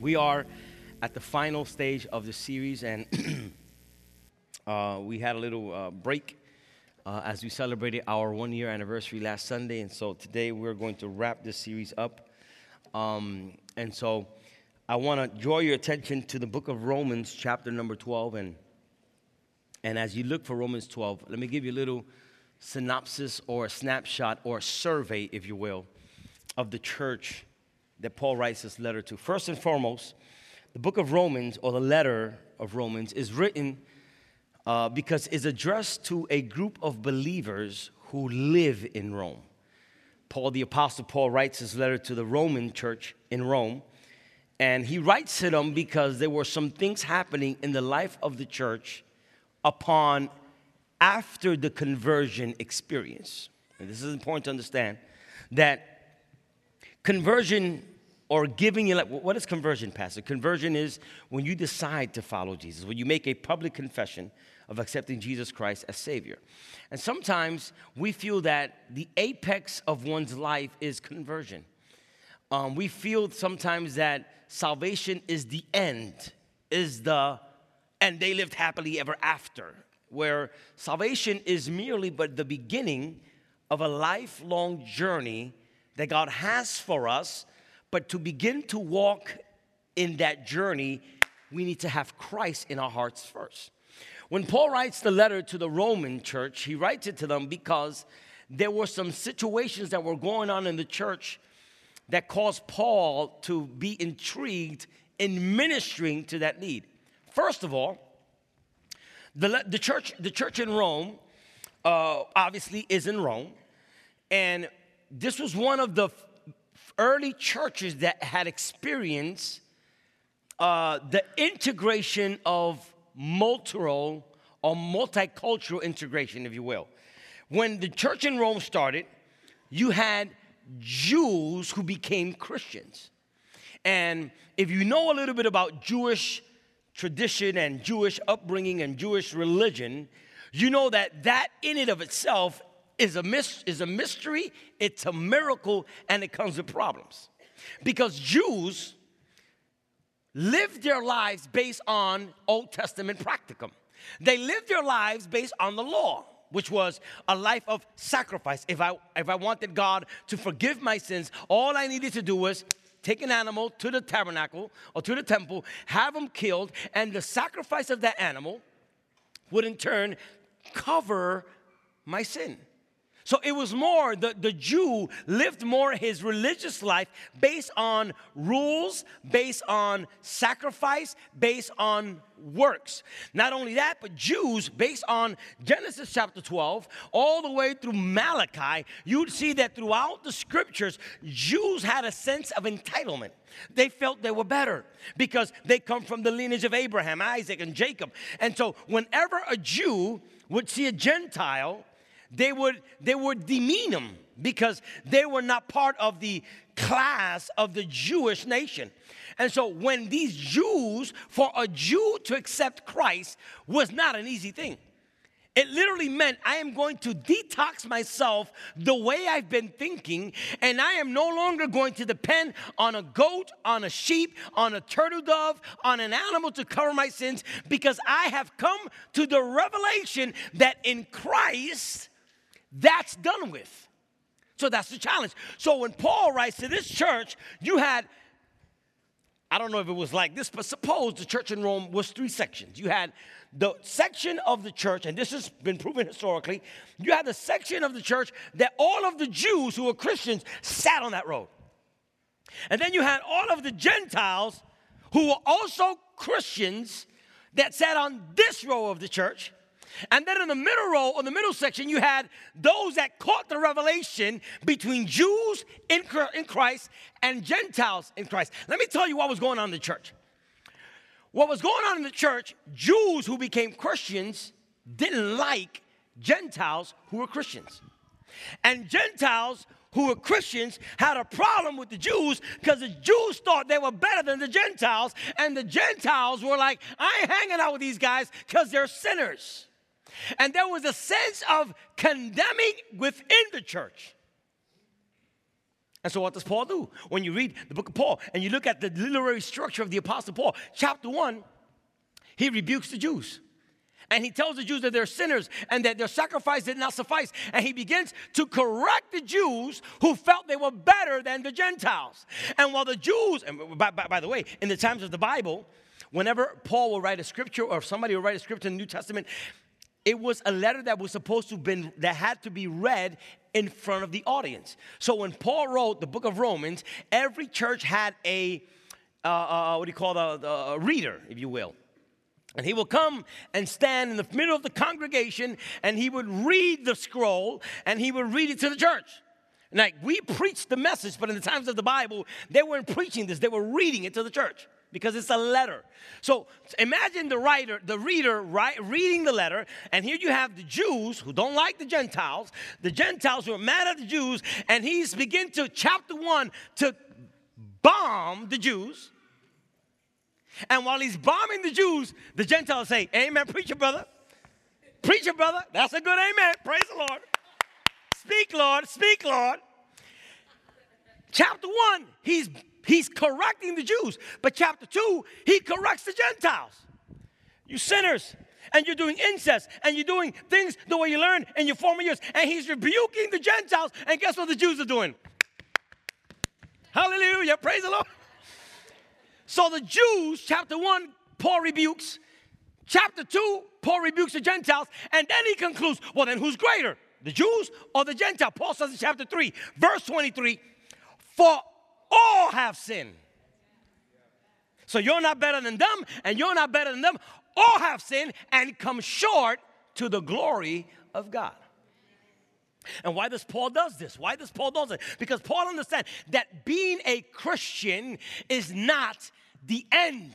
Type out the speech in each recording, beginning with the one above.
We are at the final stage of the series, and uh, we had a little uh, break uh, as we celebrated our one year anniversary last Sunday. And so today we're going to wrap this series up. Um, and so I want to draw your attention to the book of Romans, chapter number 12. And, and as you look for Romans 12, let me give you a little synopsis or a snapshot or a survey, if you will, of the church that Paul writes this letter to. First and foremost, the book of Romans or the letter of Romans is written uh, because it's addressed to a group of believers who live in Rome. Paul, the Apostle Paul, writes his letter to the Roman church in Rome, and he writes to them because there were some things happening in the life of the church upon after the conversion experience. And this is important to understand that conversion or giving your life. What is conversion, Pastor? Conversion is when you decide to follow Jesus, when you make a public confession of accepting Jesus Christ as Savior. And sometimes we feel that the apex of one's life is conversion. Um, we feel sometimes that salvation is the end, is the, and they lived happily ever after, where salvation is merely but the beginning of a lifelong journey that God has for us but to begin to walk in that journey, we need to have Christ in our hearts first. When Paul writes the letter to the Roman church, he writes it to them because there were some situations that were going on in the church that caused Paul to be intrigued in ministering to that need. First of all, the, the, church, the church in Rome uh, obviously is in Rome, and this was one of the early churches that had experienced uh, the integration of multicultural or multicultural integration, if you will. When the church in Rome started, you had Jews who became Christians. And if you know a little bit about Jewish tradition and Jewish upbringing and Jewish religion, you know that that in and of itself is a, mis- is a mystery, it's a miracle, and it comes with problems. Because Jews lived their lives based on Old Testament practicum. They lived their lives based on the law, which was a life of sacrifice. If I, if I wanted God to forgive my sins, all I needed to do was take an animal to the tabernacle or to the temple, have them killed, and the sacrifice of that animal would in turn cover my sin. So it was more, the, the Jew lived more his religious life based on rules, based on sacrifice, based on works. Not only that, but Jews, based on Genesis chapter 12, all the way through Malachi, you'd see that throughout the scriptures, Jews had a sense of entitlement. They felt they were better because they come from the lineage of Abraham, Isaac, and Jacob. And so, whenever a Jew would see a Gentile, they would, they would demean them because they were not part of the class of the Jewish nation. And so when these Jews, for a Jew to accept Christ was not an easy thing. It literally meant I am going to detox myself the way I've been thinking, and I am no longer going to depend on a goat, on a sheep, on a turtle dove, on an animal to cover my sins, because I have come to the revelation that in Christ, that's done with. So that's the challenge. So when Paul writes to this church, you had, I don't know if it was like this, but suppose the church in Rome was three sections. You had the section of the church, and this has been proven historically, you had the section of the church that all of the Jews who were Christians sat on that road. And then you had all of the Gentiles who were also Christians that sat on this row of the church. And then in the middle row, or the middle section, you had those that caught the revelation between Jews in Christ and Gentiles in Christ. Let me tell you what was going on in the church. What was going on in the church, Jews who became Christians didn't like Gentiles who were Christians. And Gentiles who were Christians had a problem with the Jews because the Jews thought they were better than the Gentiles, and the Gentiles were like, I ain't hanging out with these guys because they're sinners. And there was a sense of condemning within the church. And so, what does Paul do? When you read the book of Paul and you look at the literary structure of the Apostle Paul, chapter one, he rebukes the Jews. And he tells the Jews that they're sinners and that their sacrifice did not suffice. And he begins to correct the Jews who felt they were better than the Gentiles. And while the Jews, and by, by, by the way, in the times of the Bible, whenever Paul will write a scripture or somebody will write a scripture in the New Testament, it was a letter that was supposed to been that had to be read in front of the audience. So when Paul wrote the book of Romans, every church had a uh, uh, what do you call the, the reader, if you will. And he will come and stand in the middle of the congregation and he would read the scroll and he would read it to the church. Like we preach the message, but in the times of the Bible, they weren't preaching this, they were reading it to the church because it's a letter. So imagine the writer, the reader write, reading the letter, and here you have the Jews who don't like the Gentiles, the Gentiles who are mad at the Jews, and he's begin to chapter one to bomb the Jews. And while he's bombing the Jews, the Gentiles say, Amen, preacher brother. Preacher brother. That's a good amen. Praise the Lord. Speak, Lord. Speak, Lord. Chapter one, he's he's correcting the Jews. But chapter two, he corrects the Gentiles. You sinners, and you're doing incest, and you're doing things the way you learned in your former years. And he's rebuking the Gentiles, and guess what the Jews are doing? Hallelujah. Praise the Lord. So the Jews, chapter 1, Paul rebukes. Chapter 2, Paul rebukes the Gentiles. And then he concludes, well, then who's greater? The Jews or the Gentiles? Paul says in chapter 3, verse 23, for all have sinned. So you're not better than them, and you're not better than them. All have sinned and come short to the glory of God. And why does Paul does this? Why does Paul does it? Because Paul understands that being a Christian is not the end.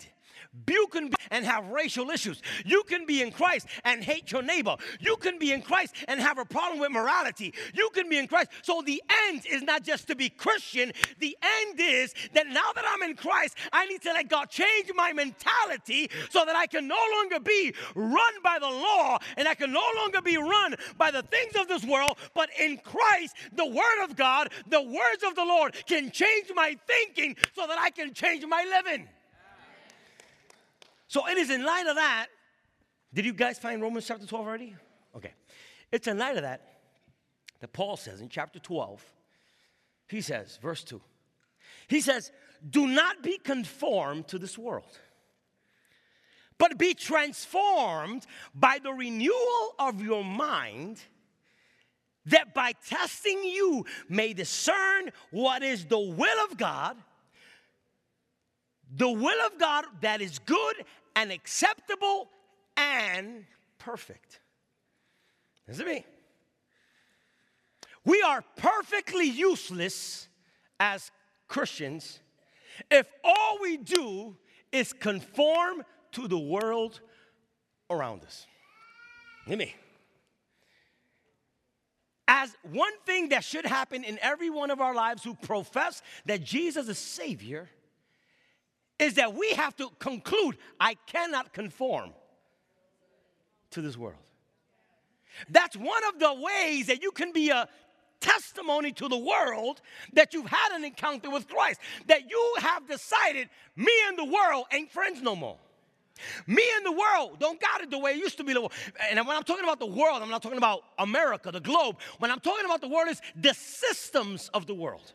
You can be and have racial issues. You can be in Christ and hate your neighbor. You can be in Christ and have a problem with morality. You can be in Christ. So the end is not just to be Christian. The end is that now that I'm in Christ, I need to let God change my mentality so that I can no longer be run by the law and I can no longer be run by the things of this world, but in Christ, the Word of God, the words of the Lord can change my thinking so that I can change my living. So it is in light of that. Did you guys find Romans chapter 12 already? Okay. It's in light of that that Paul says in chapter 12, he says, verse 2, he says, Do not be conformed to this world, but be transformed by the renewal of your mind, that by testing you may discern what is the will of God, the will of God that is good and acceptable and perfect. Listen to me. We are perfectly useless as Christians if all we do is conform to the world around us. Hear me. As one thing that should happen in every one of our lives who profess that Jesus is Savior is that we have to conclude I cannot conform to this world. That's one of the ways that you can be a testimony to the world that you've had an encounter with Christ, that you have decided me and the world ain't friends no more. Me and the world don't got it the way it used to be. And when I'm talking about the world, I'm not talking about America, the globe. When I'm talking about the world, is the systems of the world.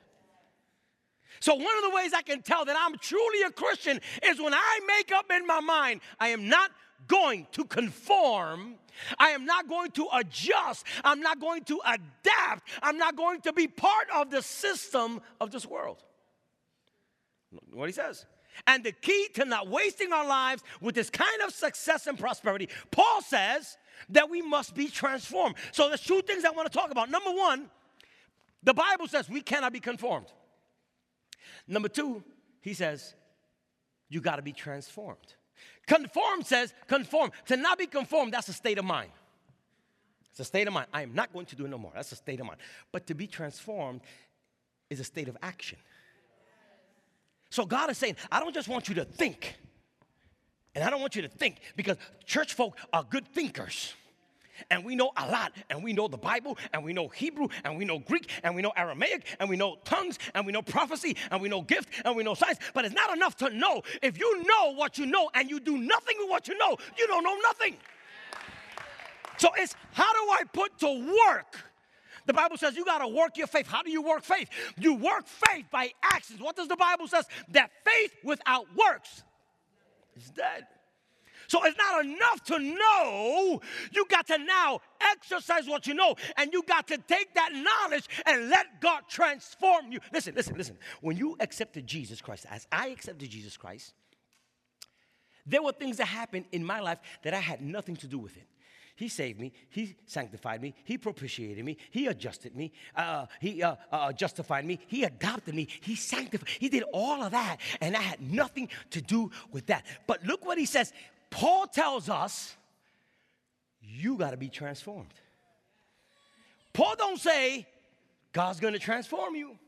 So, one of the ways I can tell that I'm truly a Christian is when I make up in my mind, I am not going to conform. I am not going to adjust. I'm not going to adapt. I'm not going to be part of the system of this world. What he says. And the key to not wasting our lives with this kind of success and prosperity, Paul says that we must be transformed. So there's two things I want to talk about. Number one, the Bible says we cannot be conformed. Number two, he says, you got to be transformed. Conform says, conform. To not be conformed, that's a state of mind. It's a state of mind. I am not going to do it no more. That's a state of mind. But to be transformed is a state of action. So God is saying, I don't just want you to think. And I don't want you to think because church folk are good thinkers. And we know a lot, and we know the Bible, and we know Hebrew, and we know Greek, and we know Aramaic, and we know tongues, and we know prophecy, and we know gift, and we know science. But it's not enough to know. If you know what you know and you do nothing with what you know, you don't know nothing. So it's how do I put to work? The Bible says you got to work your faith. How do you work faith? You work faith by actions. What does the Bible says? That faith without works is dead. So it's not enough to know. You got to now exercise what you know, and you got to take that knowledge and let God transform you. Listen, listen, listen. When you accepted Jesus Christ, as I accepted Jesus Christ, there were things that happened in my life that I had nothing to do with it. He saved me. He sanctified me. He propitiated me. He adjusted me. Uh, he uh, uh, justified me. He adopted me. He sanctified. He did all of that, and I had nothing to do with that. But look what he says. Paul tells us, you got to be transformed. Paul don't say God's going to transform you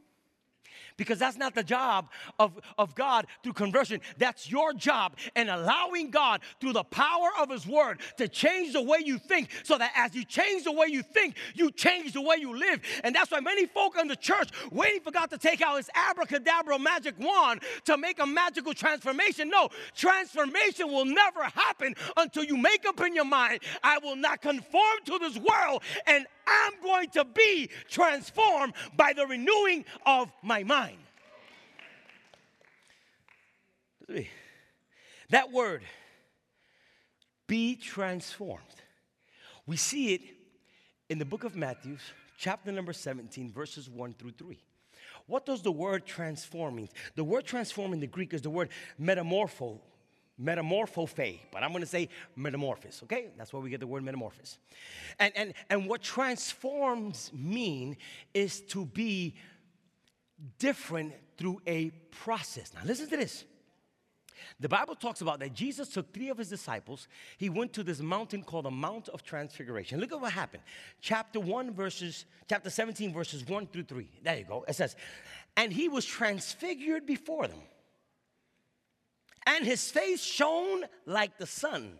because that's not the job of, of God through conversion. That's your job and allowing God through the power of His Word to change the way you think so that as you change the way you think, you change the way you live. And that's why many folk in the church waiting for God to take out His abracadabra magic wand to make a magical transformation. No, transformation will never happen until you make up in your mind, I will not conform to this world and I'm going to be transformed by the renewing of my mind. That word, be transformed, we see it in the book of Matthew, chapter number 17, verses 1 through 3. What does the word transform mean? The word transform in the Greek is the word metamorpho, metamorphophe, but I'm going to say metamorphosis, okay? That's where we get the word metamorphosis. And, and, and what transforms mean is to be different through a process. Now, listen to this. The Bible talks about that Jesus took three of his disciples. He went to this mountain called the Mount of Transfiguration. Look at what happened. Chapter 1, verses, chapter 17, verses 1 through 3. There you go. It says, And he was transfigured before them and his face shone like the sun,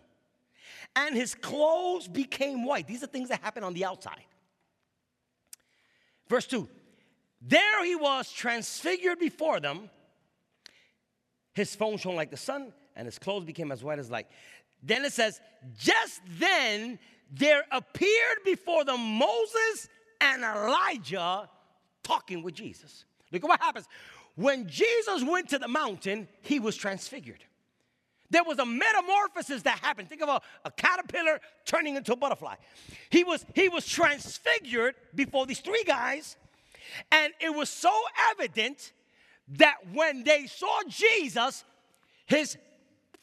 and his clothes became white. These are things that happen on the outside. Verse 2 There he was transfigured before them. His phone shone like the sun, and his clothes became as white as light. Then it says, Just then there appeared before them Moses and Elijah talking with Jesus. Look at what happens. When Jesus went to the mountain, he was transfigured. There was a metamorphosis that happened. Think of a, a caterpillar turning into a butterfly. He was, he was transfigured before these three guys, and it was so evident that when they saw Jesus, his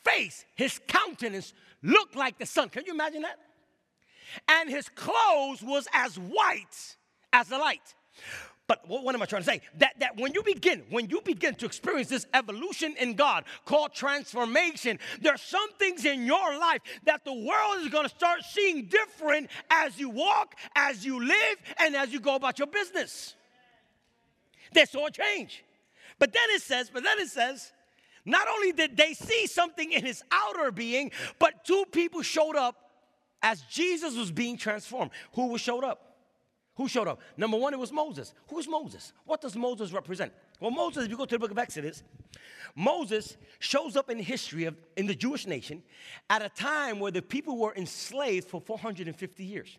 face, his countenance looked like the sun. Can you imagine that? And his clothes was as white as the light. But what, what, am I trying to say? That, that when you begin, when you begin to experience this evolution in God called transformation, there are some things in your life that the world is going to start seeing different as you walk, as you live, and as you go about your business. They saw a change. But then it says, but then it says, not only did they see something in his outer being, but two people showed up as Jesus was being transformed. Who was showed up? Who showed up? Number one, it was Moses. Who's Moses? What does Moses represent? Well, Moses, if you go to the book of Exodus, Moses shows up in history of, in the Jewish nation at a time where the people were enslaved for 450 years.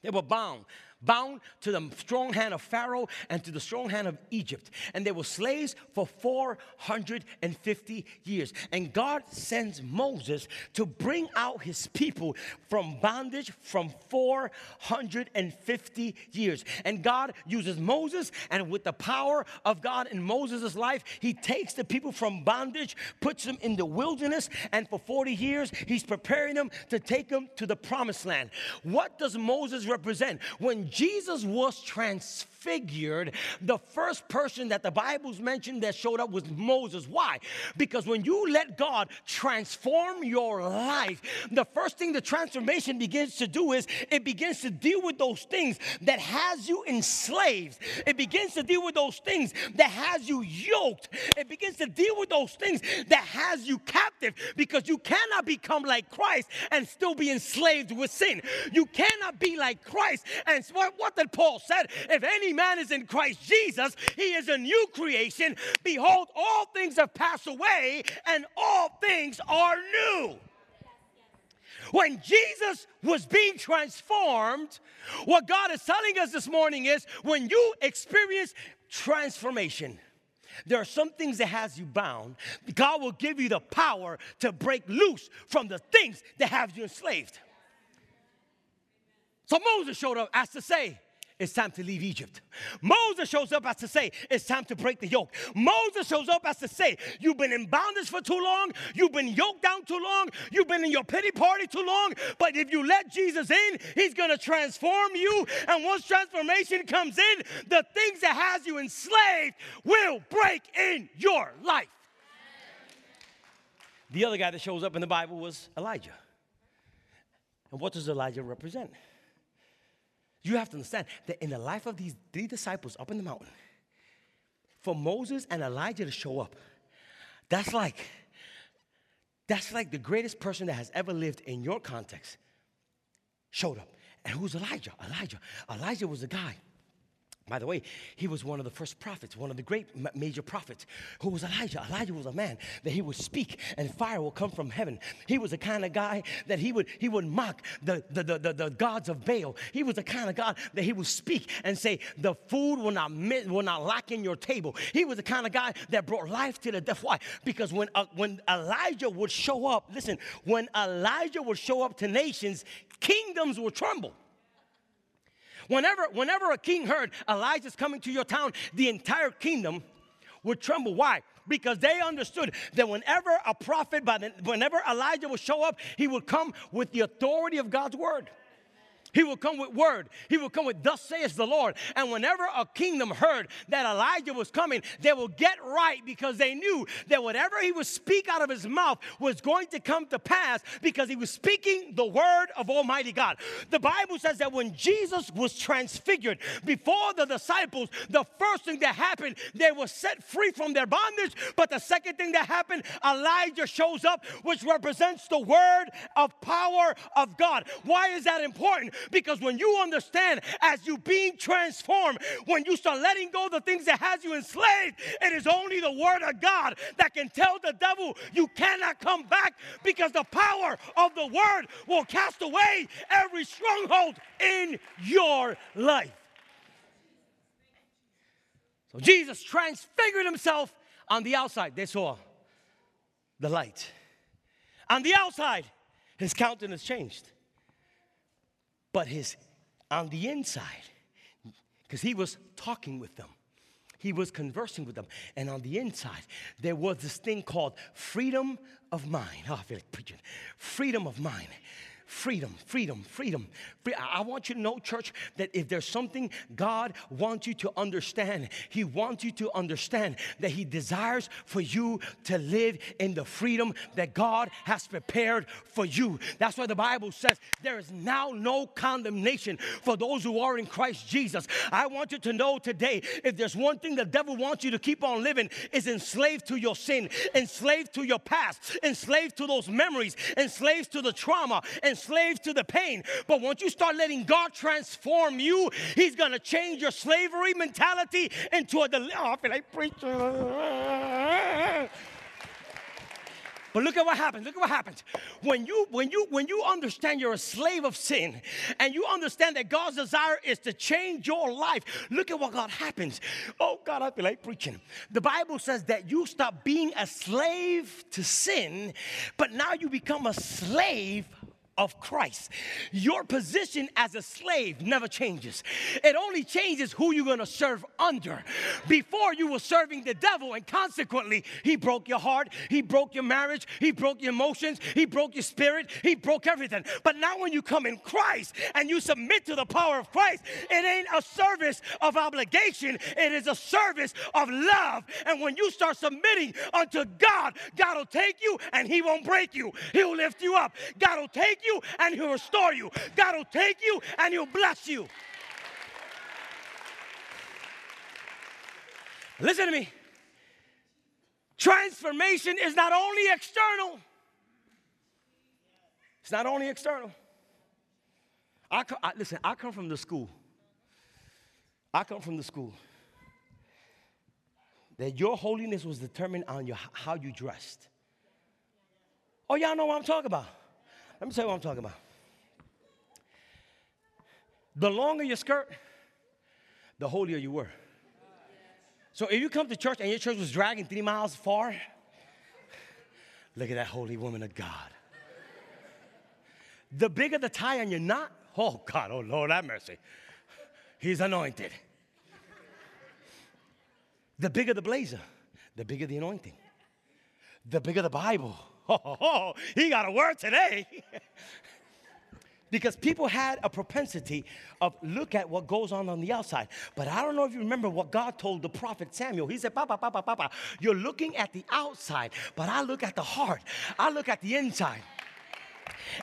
They were bound bound to the strong hand of Pharaoh and to the strong hand of Egypt. And they were slaves for 450 years. And God sends Moses to bring out his people from bondage from 450 years. And God uses Moses, and with the power of God in Moses' life, he takes the people from bondage, puts them in the wilderness, and for 40 years, he's preparing them to take them to the promised land. What does Moses represent? When Jesus was transfigured, transfigured, the first person that the Bible's mentioned that showed up was Moses. Why? Because when you let God transform your life, the first thing the transformation begins to do is it begins to deal with those things that has you enslaved. It begins to deal with those things that has you yoked. It begins to deal with those things that has you captive because you cannot become like Christ and still be enslaved with sin. You cannot be like Christ. And what, what did Paul said? If any man is in Christ Jesus, he is a new creation. Behold, all things have passed away and all things are new. When Jesus was being transformed, what God is telling us this morning is when you experience transformation, there are some things that has you bound. God will give you the power to break loose from the things that have you enslaved. So Moses showed up as to say, it's time to leave Egypt. Moses shows up as to say, it's time to break the yoke. Moses shows up as to say, you've been in bondage for too long, you've been yoked down too long, you've been in your pity party too long, but if you let Jesus in, he's gonna transform you. And once transformation comes in, the things that has you enslaved will break in your life. The other guy that shows up in the Bible was Elijah. And what does Elijah represent? You have to understand that in the life of these three disciples up in the mountain, for Moses and Elijah to show up, that's like that's like the greatest person that has ever lived in your context showed up. And who's Elijah? Elijah. Elijah was a guy by the way, he was one of the first prophets, one of the great major prophets. Who was Elijah? Elijah was a man that he would speak and fire will come from heaven. He was the kind of guy that he would he would mock the, the, the, the, the gods of Baal. He was the kind of God that he would speak and say, the food will not, will not lack in your table. He was the kind of guy that brought life to the death. Why? Because when, uh, when Elijah would show up, listen, when Elijah would show up to nations, kingdoms would tremble. Whenever, whenever a king heard Elijah's coming to your town, the entire kingdom would tremble. Why? Because they understood that whenever a prophet, whenever Elijah would show up, he would come with the authority of God's word. He will come with word. He will come with, Thus says the Lord. And whenever a kingdom heard that Elijah was coming, they will get right because they knew that whatever he would speak out of his mouth was going to come to pass because he was speaking the word of Almighty God. The Bible says that when Jesus was transfigured before the disciples, the first thing that happened, they were set free from their bondage. But the second thing that happened, Elijah shows up, which represents the word of power of God. Why is that important? Because when you understand as you being transformed, when you start letting go the things that has you enslaved, it is only the word of God that can tell the devil you cannot come back because the power of the word will cast away every stronghold in your life. So Jesus transfigured himself on the outside. They saw the light. On the outside, his countenance changed but his on the inside, because he was talking with them. He was conversing with them. And on the inside, there was this thing called freedom of mind. Oh, I feel like preaching. Freedom of mind freedom, freedom, freedom. I want you to know, church, that if there's something God wants you to understand, He wants you to understand that He desires for you to live in the freedom that God has prepared for you. That's why the Bible says there is now no condemnation for those who are in Christ Jesus. I want you to know today if there's one thing the devil wants you to keep on living is enslaved to your sin, enslaved to your past, enslaved to those memories, enslaved to the trauma, and enslaved to the pain. But once you start letting God transform you, He's going to change your slavery mentality into a. Del- oh, I feel like preaching. But look at what happens. Look at what happens. When you when you when you understand you're a slave of sin and you understand that God's desire is to change your life, look at what God happens. Oh God, I feel like preaching. The Bible says that you stop being a slave to sin, but now you become a slave of Christ. Your position as a slave never changes. It only changes who you're going to serve under. Before you were serving the devil, and consequently, he broke your heart, he broke your marriage, he broke your emotions, he broke your spirit, he broke everything. But now, when you come in Christ and you submit to the power of Christ, it ain't a service of obligation, it is a service of love. And when you start submitting unto God, God will take you and he won't break you, he'll lift you up. God will take you and He'll restore you. God will take you and He'll bless you. Listen to me. Transformation is not only external, it's not only external. I, I, listen, I come from the school. I come from the school that your holiness was determined on your, how you dressed. Oh, y'all know what I'm talking about. Let me tell you what I'm talking about. The longer your skirt, the holier you were. So if you come to church and your church was dragging three miles far, look at that holy woman of God. The bigger the tie on your knot, oh God, oh Lord, have mercy. He's anointed. The bigger the blazer, the bigger the anointing. The bigger the Bible, oh, he got a word today. because people had a propensity of look at what goes on on the outside. But I don't know if you remember what God told the prophet Samuel. He said, Papa, Papa, Papa, you're looking at the outside, but I look at the heart. I look at the inside.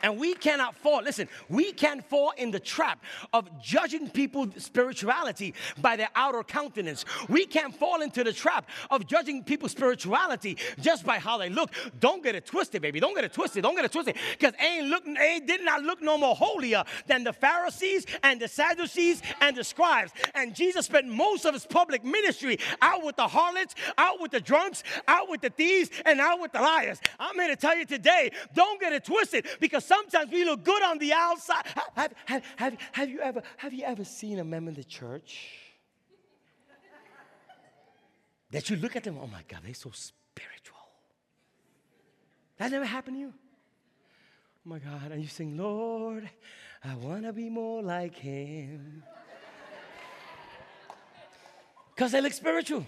And we cannot fall, listen, we can fall in the trap of judging people's spirituality by their outer countenance. We can fall into the trap of judging people's spirituality just by how they look. Don't get it twisted, baby. Don't get it twisted. Don't get it twisted. Because ain't look, ain't did not look no more holier than the Pharisees and the Sadducees and the scribes. And Jesus spent most of his public ministry out with the harlots, out with the drunks, out with the thieves, and out with the liars. I'm here to tell you today, don't get it twisted because sometimes we look good on the outside. Have, have, have, have, you, ever, have you ever seen a member in the church that you look at them, oh my God, they're so spiritual? That never happened to you? Oh my God, and you sing, Lord, I want to be more like him. Because they look spiritual.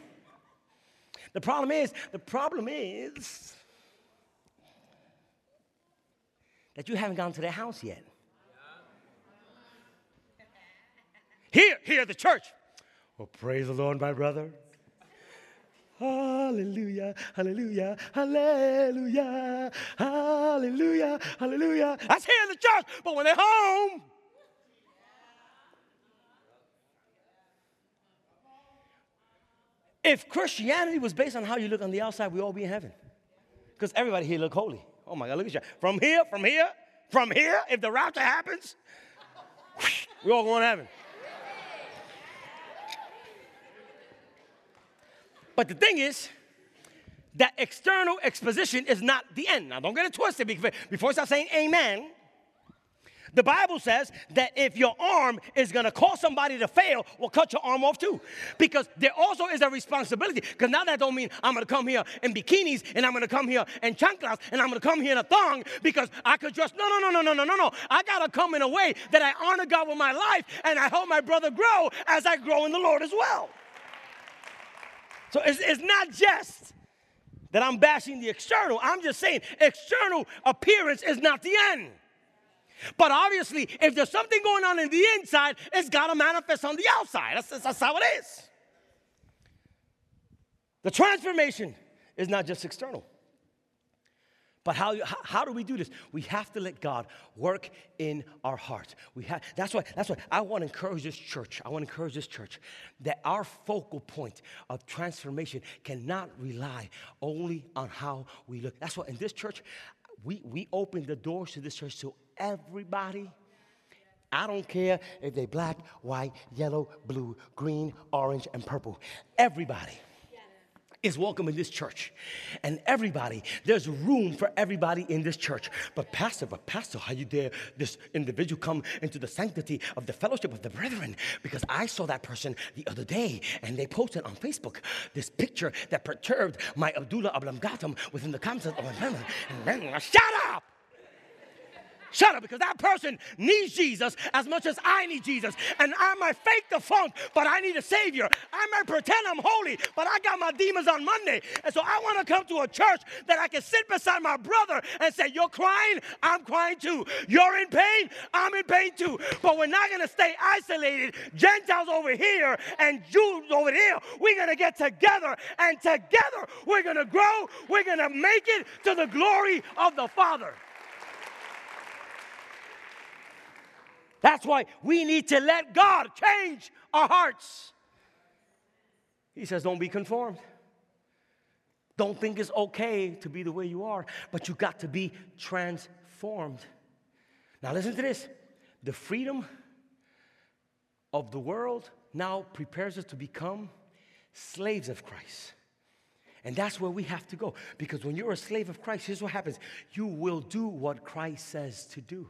The problem is, the problem is, that you haven't gone to their house yet. Here, here, the church. Well, praise the Lord, my brother. Hallelujah, hallelujah, hallelujah, hallelujah, hallelujah. That's here in the church, but when they're home, if Christianity was based on how you look on the outside, we'd all be in heaven. Because everybody here look holy. Oh my God, look at you. From here, from here, from here, if the rapture happens, we all going to heaven. But the thing is, that external exposition is not the end. Now, don't get it twisted before I start saying amen. The Bible says that if your arm is going to cause somebody to fail, well, cut your arm off too. Because there also is a responsibility. Because now that don't mean I'm going to come here in bikinis and I'm going to come here in chanclas and I'm going to come here in a thong because I could just, no, no, no, no, no, no, no, no. I got to come in a way that I honor God with my life and I help my brother grow as I grow in the Lord as well. So it's, it's not just that I'm bashing the external. I'm just saying external appearance is not the end. But obviously, if there's something going on in the inside, it's got to manifest on the outside. That's, that's how it is. The transformation is not just external. But how, how do we do this? We have to let God work in our hearts. We have, that's, why, that's why I want to encourage this church. I want to encourage this church that our focal point of transformation cannot rely only on how we look. That's why in this church, we, we open the doors to this church so everybody, I don't care if they black, white, yellow, blue, green, orange, and purple, everybody is welcome in this church. And everybody, there's room for everybody in this church. But pastor, but pastor, how you dare this individual come into the sanctity of the fellowship of the brethren? Because I saw that person the other day and they posted on Facebook this picture that perturbed my Abdullah Ablam within the comments of then, shut up! Shut up, because that person needs Jesus as much as I need Jesus. And I might fake the funk, but I need a Savior. I might pretend I'm holy, but I got my demons on Monday. And so I want to come to a church that I can sit beside my brother and say, You're crying, I'm crying too. You're in pain, I'm in pain too. But we're not going to stay isolated, Gentiles over here and Jews over here. We're going to get together, and together we're going to grow. We're going to make it to the glory of the Father. That's why we need to let God change our hearts. He says, Don't be conformed. Don't think it's okay to be the way you are, but you got to be transformed. Now, listen to this the freedom of the world now prepares us to become slaves of Christ. And that's where we have to go. Because when you're a slave of Christ, here's what happens you will do what Christ says to do.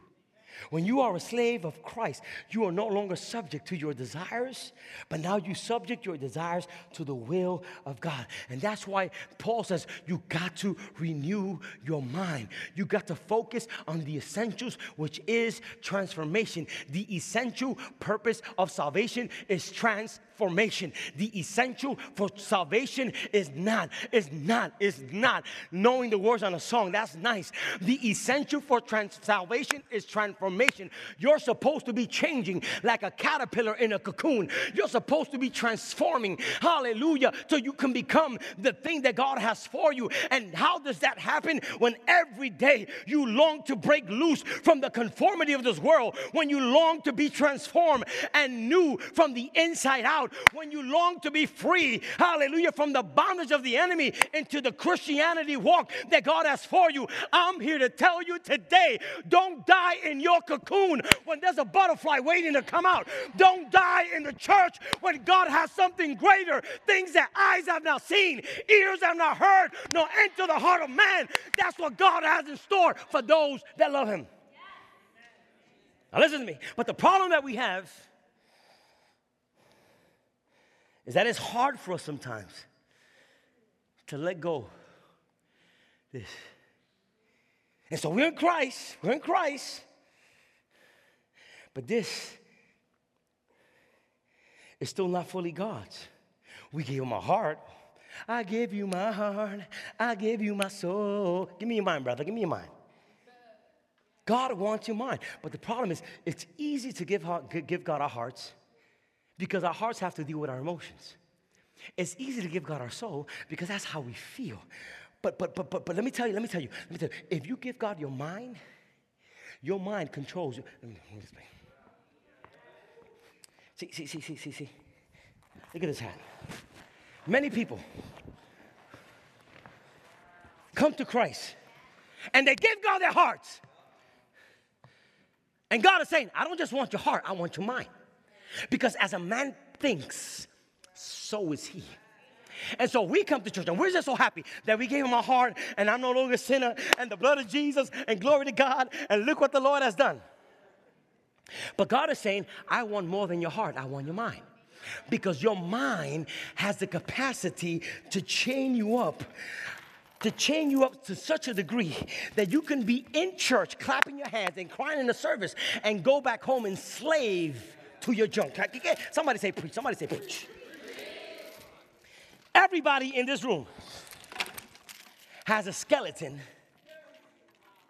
When you are a slave of Christ, you are no longer subject to your desires, but now you subject your desires to the will of God. And that's why Paul says you got to renew your mind. You got to focus on the essentials, which is transformation. The essential purpose of salvation is transformation. The essential for salvation is not, is not, is not knowing the words on a song. That's nice. The essential for trans- salvation is transformation transformation. You're supposed to be changing like a caterpillar in a cocoon. You're supposed to be transforming, hallelujah, so you can become the thing that God has for you. And how does that happen? When every day you long to break loose from the conformity of this world, when you long to be transformed and new from the inside out, when you long to be free, hallelujah, from the bondage of the enemy into the Christianity walk that God has for you. I'm here to tell you today don't die in your your cocoon when there's a butterfly waiting to come out. Don't die in the church when God has something greater, things that eyes have not seen, ears have not heard, nor enter the heart of man. That's what God has in store for those that love Him. Now, listen to me. But the problem that we have is that it's hard for us sometimes to let go this. And so we're in Christ, we're in Christ, but this is still not fully God's. We gave him our heart. I give you my heart. I give you my soul. Give me your mind, brother. Give me your mind. God wants your mind. But the problem is, it's easy to give, give God our hearts because our hearts have to deal with our emotions. It's easy to give God our soul because that's how we feel. But, but, but, but, but let me tell you, let me tell you, let me tell you, if you give God your mind, your mind controls you. Let me, let me. See, see, see, see, see, see. Look at his hand. Many people come to Christ and they give God their hearts. And God is saying, I don't just want your heart, I want your mind. Because as a man thinks, so is he. And so we come to church and we're just so happy that we gave him our heart and I'm no longer a sinner and the blood of Jesus and glory to God and look what the Lord has done. But God is saying, I want more than your heart, I want your mind. Because your mind has the capacity to chain you up to chain you up to such a degree that you can be in church clapping your hands and crying in the service and go back home and slave to your junk. Somebody say preach. Somebody say preach. Everybody in this room has a skeleton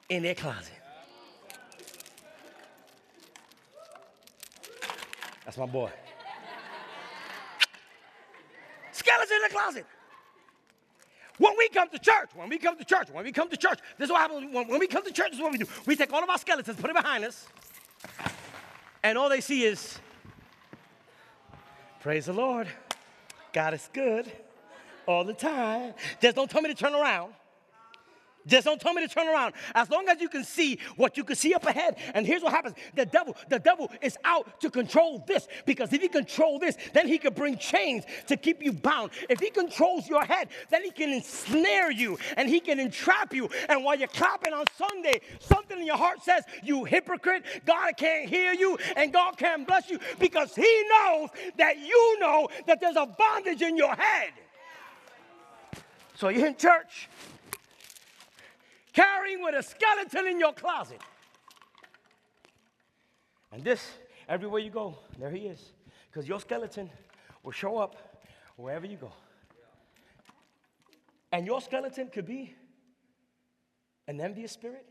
in their closet. That's my boy. Skeleton in the closet. When we come to church, when we come to church, when we come to church, this is what happens. When, when we come to church, this is what we do. We take all of our skeletons, put it behind us, and all they see is, praise the Lord. God is good all the time. Just don't tell me to turn around. Just don't tell me to turn around. As long as you can see what you can see up ahead. And here's what happens. The devil, the devil is out to control this. Because if he control this, then he can bring chains to keep you bound. If he controls your head, then he can ensnare you and he can entrap you. And while you're clapping on Sunday, something in your heart says, you hypocrite, God can't hear you and God can't bless you because he knows that you know that there's a bondage in your head. So you're in church carrying with a skeleton in your closet. And this, everywhere you go, there he is. Because your skeleton will show up wherever you go. And your skeleton could be an envious spirit.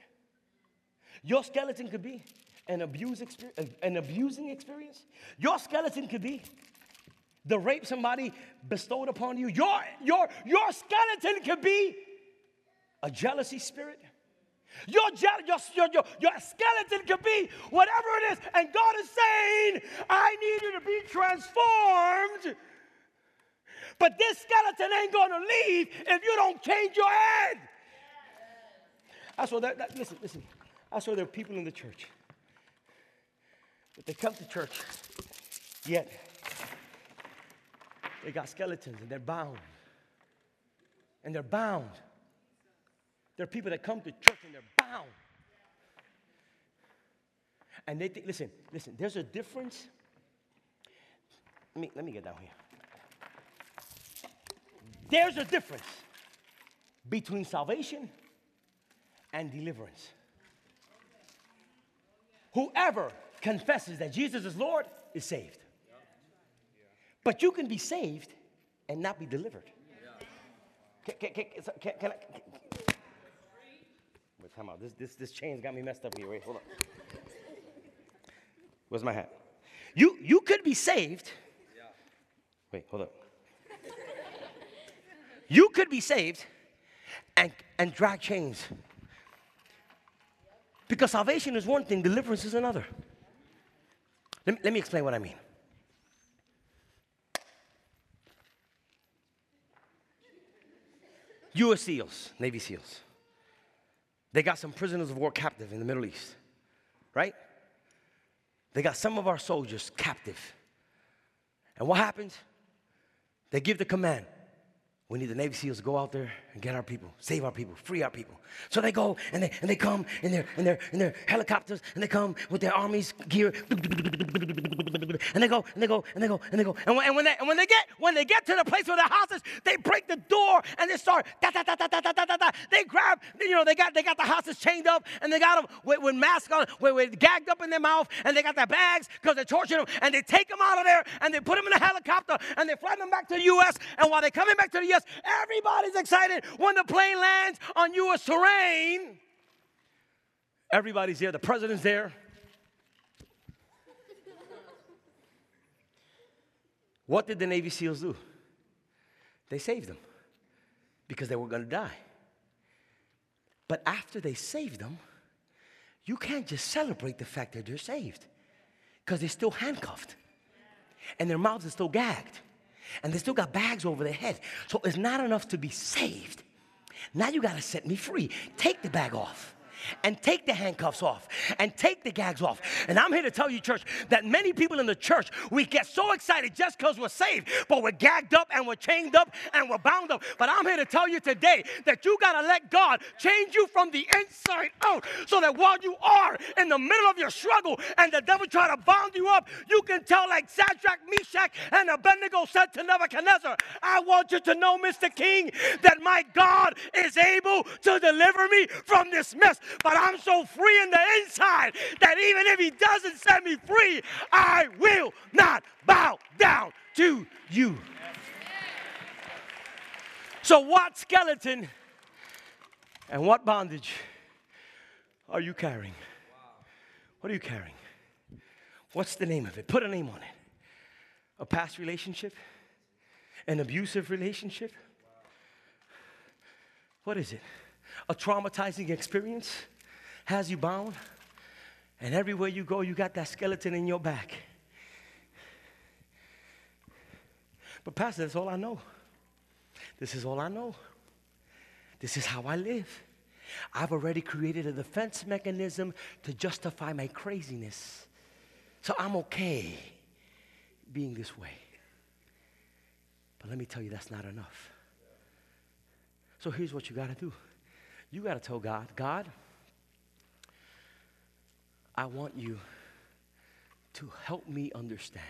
Your skeleton could be an, abuse an abusing experience. Your skeleton could be the rape somebody bestowed upon you. Your, your, your skeleton could be a jealousy spirit. Your, your, your, your, skeleton could be whatever it is. And God is saying, I need you to be transformed. But this skeleton ain't going to leave if you don't change your head. I saw that, that, listen, listen. I saw there are people in the church. But they come to church, yet they got skeletons and they're bound. And they're bound. There are people that come to church and they're bound. And they think, listen, listen, there's a difference. Let me, let me get down here. There's a difference between salvation and deliverance. Whoever confesses that Jesus is Lord is saved. But you can be saved and not be delivered. Can, can, can, can, can I? Wait, time out. This, this, this chain's got me messed up here. Wait, hold on. Where's my hat? You, you could be saved. Wait, hold up. You could be saved and, and drag chains. Because salvation is one thing, deliverance is another. Let me, let me explain what I mean. U.S. SEALs, Navy SEALs, they got some prisoners of war captive in the Middle East, right? They got some of our soldiers captive. And what happens? They give the command we need the Navy SEALs to go out there and get our people, save our people, free our people. So they go and they, and they come in their, in, their, in their helicopters and they come with their army's gear and they go and they go and they go and they go. And when, and when, they, and when, they, get, when they get to the place where they're hostage, they break the door and they start da da da da da da da da. They grab, you know, they got, they got the hostage chained up and they got them with, with masks on, with, with gagged up in their mouth and they got their bags because they're torturing them and they take them out of there and they put them in a helicopter and they fly them back to the U.S. And while they're coming back to the U.S., everybody's excited when the plane lands on U.S. terrain. Everybody's there. The president's there. What did the Navy SEALs do? They saved them because they were going to die. But after they saved them, you can't just celebrate the fact that they're saved because they're still handcuffed and their mouths are still gagged and they still got bags over their head. So it's not enough to be saved. Now you got to set me free. Take the bag off and take the handcuffs off and take the gags off. And I'm here to tell you, church, that many people in the church, we get so excited just because we're saved, but we're gagged up and we're chained up and we're bound up. But I'm here to tell you today that you got to let God change you from the inside out so that while you are in the middle of your struggle and the devil try to bound you up, you can tell like Shadrach, Meshach, and Abednego said to Nebuchadnezzar, I want you to know, Mr. King, that my God is able to deliver me from this mess but I'm so free in the inside that even if He doesn't set me free, I will not bow down to you. So, what skeleton and what bondage are you carrying? What are you carrying? What's the name of it? Put a name on it. A past relationship? An abusive relationship? What is it? A traumatizing experience has you bound, and everywhere you go, you got that skeleton in your back. But, Pastor, that's all I know. This is all I know. This is how I live. I've already created a defense mechanism to justify my craziness. So I'm okay being this way. But let me tell you, that's not enough. So here's what you got to do you got to tell God, God, I want you to help me understand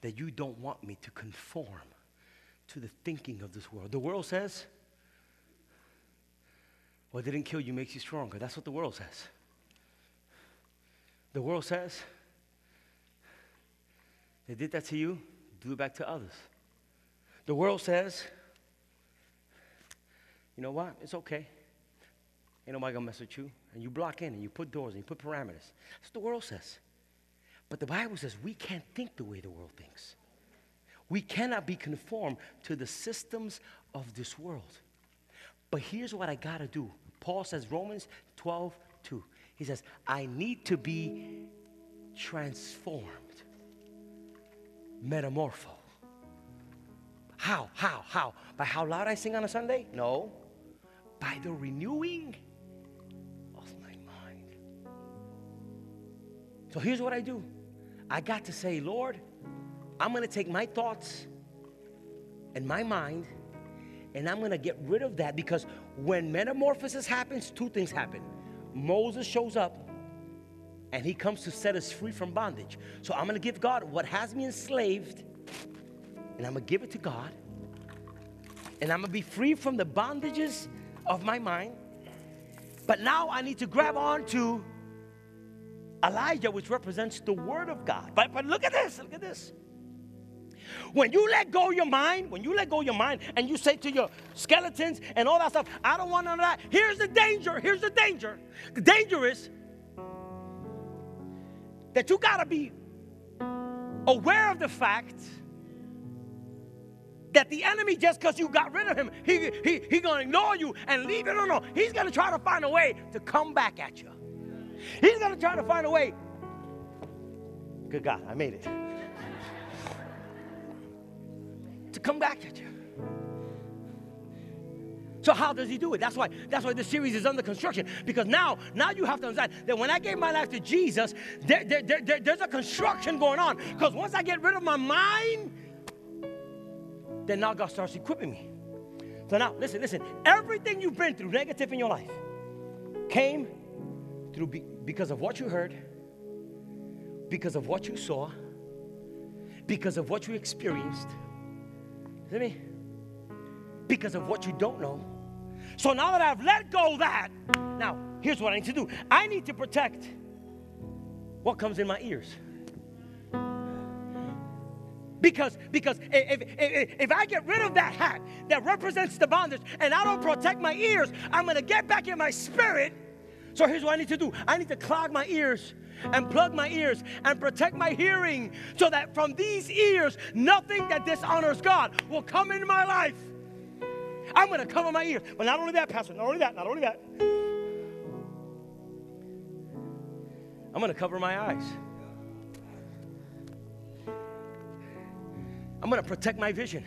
that you don't want me to conform to the thinking of this world. The world says, what didn't kill you makes you stronger. That's what the world says. The world says, they did that to you, do it back to others. The world says, you know what? It's okay. Ain't nobody gonna mess with you. And you block in and you put doors and you put parameters. That's what the world says. But the Bible says we can't think the way the world thinks. We cannot be conformed to the systems of this world. But here's what I gotta do. Paul says, Romans 12, 2. He says, I need to be transformed, metamorpho. How? How? How? By how loud I sing on a Sunday? No. By the renewing So here's what I do I got to say, Lord, I'm going to take my thoughts and my mind and I'm going to get rid of that because when metamorphosis happens, two things happen. Moses shows up and he comes to set us free from bondage. So I'm going to give God what has me enslaved and I'm going to give it to God. And I'm going to be free from the bondages of my mind. But now I need to grab on to Elijah, which represents the Word of God. But, but look at this, look at this. When you let go your mind, when you let go your mind and you say to your skeletons and all that stuff, I don't want none of that. Here's the danger. Here's the danger. The danger is that you got to be aware of the fact that the enemy, just because you got rid of him, he, he, he to ignore you and leave you. No, no. He's to try to find a way to come back at you. He's going to try to find a way. Good God, I made it. to come back at you. So how does he do it? That's why that's why the series is under construction because now now you have to understand that when I gave my life to Jesus, there, there, there, there's a construction going on. Because once I get rid of my mind, then now God starts equipping me. So now listen, listen. Everything you've been through, negative in your life, came through be, because of what you heard, because of what you saw, because of what you experienced. See me? Because of what you don't know. So now that I've let go that, now here's what I need to do. I need to protect what comes in my ears. Because, because if, if, if I get rid of that hat that represents the bondage and I don't protect my ears, I'm gonna get back in my spirit. So here's what I need to do I need to clog my ears and plug my ears and protect my hearing so that from these ears, nothing that dishonors God will come into my life. I'm going to cover my ears. But not only that, Pastor, not only that, not only that. I'm going to cover my eyes. I'm going to protect my vision.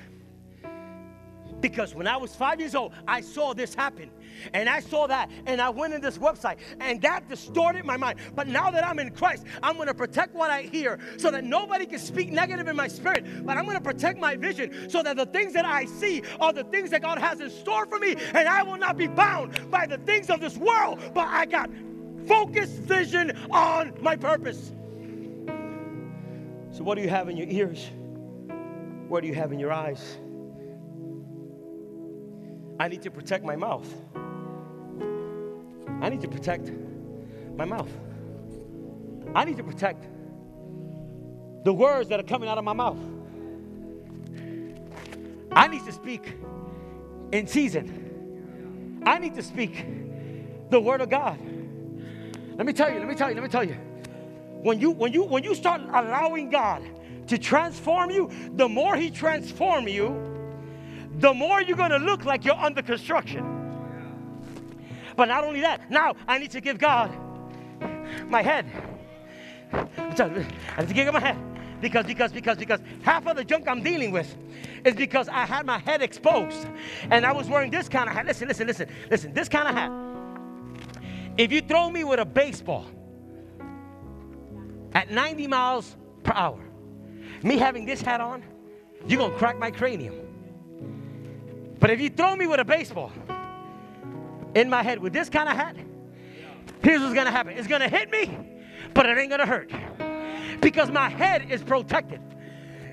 Because when I was five years old, I saw this happen. And I saw that. And I went in this website. And that distorted my mind. But now that I'm in Christ, I'm going to protect what I hear so that nobody can speak negative in my spirit. But I'm going to protect my vision so that the things that I see are the things that God has in store for me. And I will not be bound by the things of this world. But I got focused vision on my purpose. So, what do you have in your ears? What do you have in your eyes? I need to protect my mouth. I need to protect my mouth. I need to protect the words that are coming out of my mouth. I need to speak in season. I need to speak the word of God. Let me tell you, let me tell you, let me tell you. When you when you when you start allowing God to transform you, the more he transforms you, the more you're going to look like you're under construction. But not only that, now I need to give God my head. I need to give him my head. Because, because, because, because half of the junk I'm dealing with is because I had my head exposed and I was wearing this kind of hat. Listen, listen, listen, listen, this kind of hat. If you throw me with a baseball at 90 miles per hour, me having this hat on, you're gonna crack my cranium. But if you throw me with a baseball in my head with this kind of hat, here's what's gonna happen it's gonna hit me, but it ain't gonna hurt because my head is protected.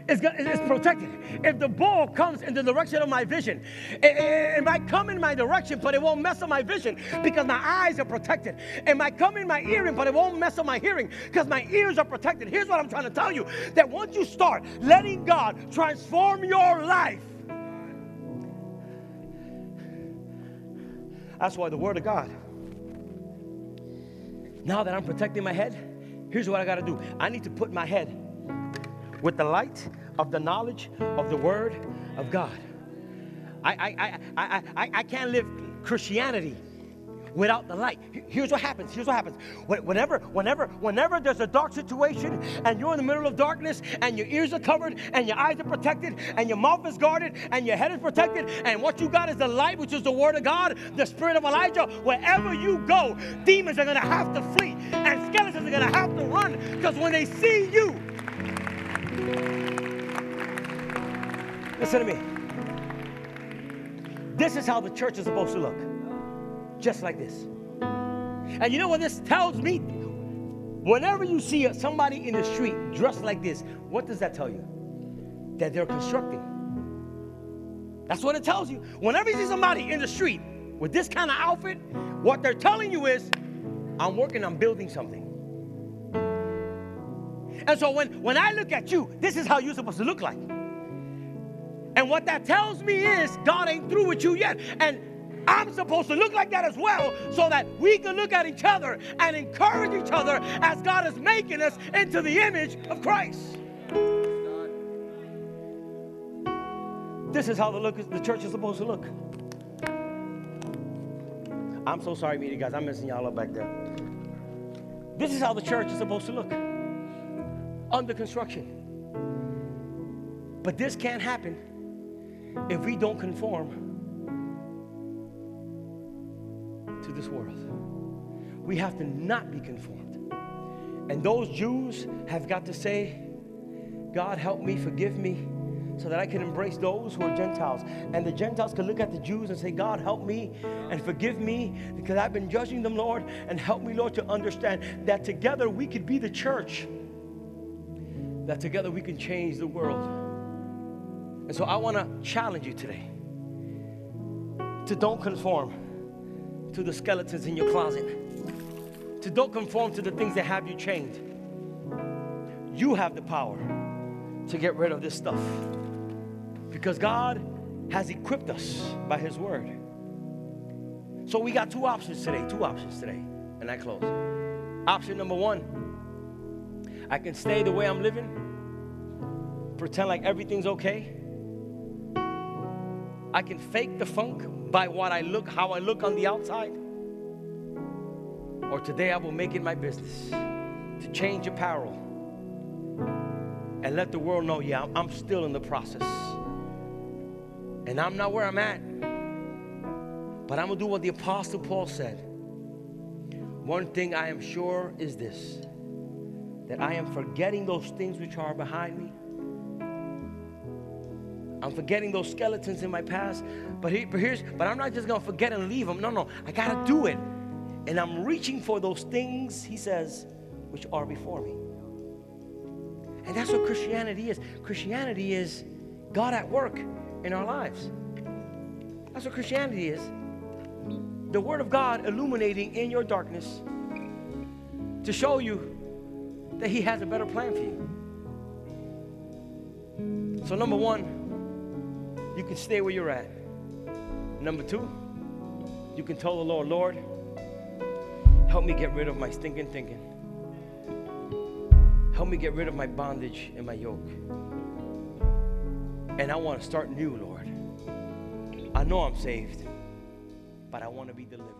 is, is protected. If the ball comes in the direction of my vision, it, it, might come in my direction, but it won't mess up my vision because my eyes are protected. It might come in my hearing, but it won't mess up my hearing because my ears are protected. Here's what I'm trying to tell you that once you start letting God transform your life, that's why the Word of God. Now that I'm protecting my head, here's what I got to do I need to put my head with the light of the knowledge of the Word of God. I, I, I, I, I, I can't live Christianity without the light. Here's what happens. Here's what happens. Whenever, whenever, whenever there's a dark situation and you're in the middle of darkness and your ears are covered and your eyes are protected and your mouth is guarded and your head is protected and what you got is the light, which is the word of God, the spirit of Elijah. Wherever you go, demons are gonna have to flee and skeletons are gonna have to run because when they see you, Listen to me. This is how the church is supposed to look. Just like this. And you know what this tells me? Whenever you see somebody in the street dressed like this, what does that tell you? That they're constructing. That's what it tells you. Whenever you see somebody in the street with this kind of outfit, what they're telling you is, I'm working on building something. And so when, when I look at you, this is how you're supposed to look like. And what that tells me is God ain't through with you yet. And I'm supposed to look like that as well so that we can look at each other and encourage each other as God is making us into the image of Christ. This is how the, look, the church is supposed to look. I'm so sorry, media guys. I'm messing y'all up back there. This is how the church is supposed to look under construction. But this can't happen if we don't conform to this world. We have to not be conformed. And those Jews have got to say, God, help me, forgive me, so that I can embrace those who are Gentiles. And the Gentiles can look at the Jews and say, God, help me and forgive me because I've been judging them, Lord, and help me, Lord, to understand that together we could be the church, that together we can change the world. And so I want to challenge you today to don't conform to the skeletons in your closet, to don't conform to the things that have you chained. You have the power to get rid of this stuff because God has equipped us by His word. So we got two options today, two options today, and I close. Option number one I can stay the way I'm living, pretend like everything's okay I can fake the funk by what I look, how I look on the outside. Or today I will make it my business to change apparel and let the world know, yeah, I'm still in the process. And I'm not where I'm at. But I'm going to do what the Apostle Paul said. One thing I am sure is this that I am forgetting those things which are behind me I'm forgetting those skeletons in my past. But, he, but here's, but I'm not just gonna forget and leave them. No, no, I gotta do it. And I'm reaching for those things, he says, which are before me. And that's what Christianity is. Christianity is God at work in our lives. That's what Christianity is. The Word of God illuminating in your darkness to show you that He has a better plan for you. So, number one, you can stay where you're at. Number two, you can tell the Lord, Lord, help me get rid of my stinking thinking. Help me get rid of my bondage and my yoke. And I want to start new, Lord. I know I'm saved, but I want to be delivered.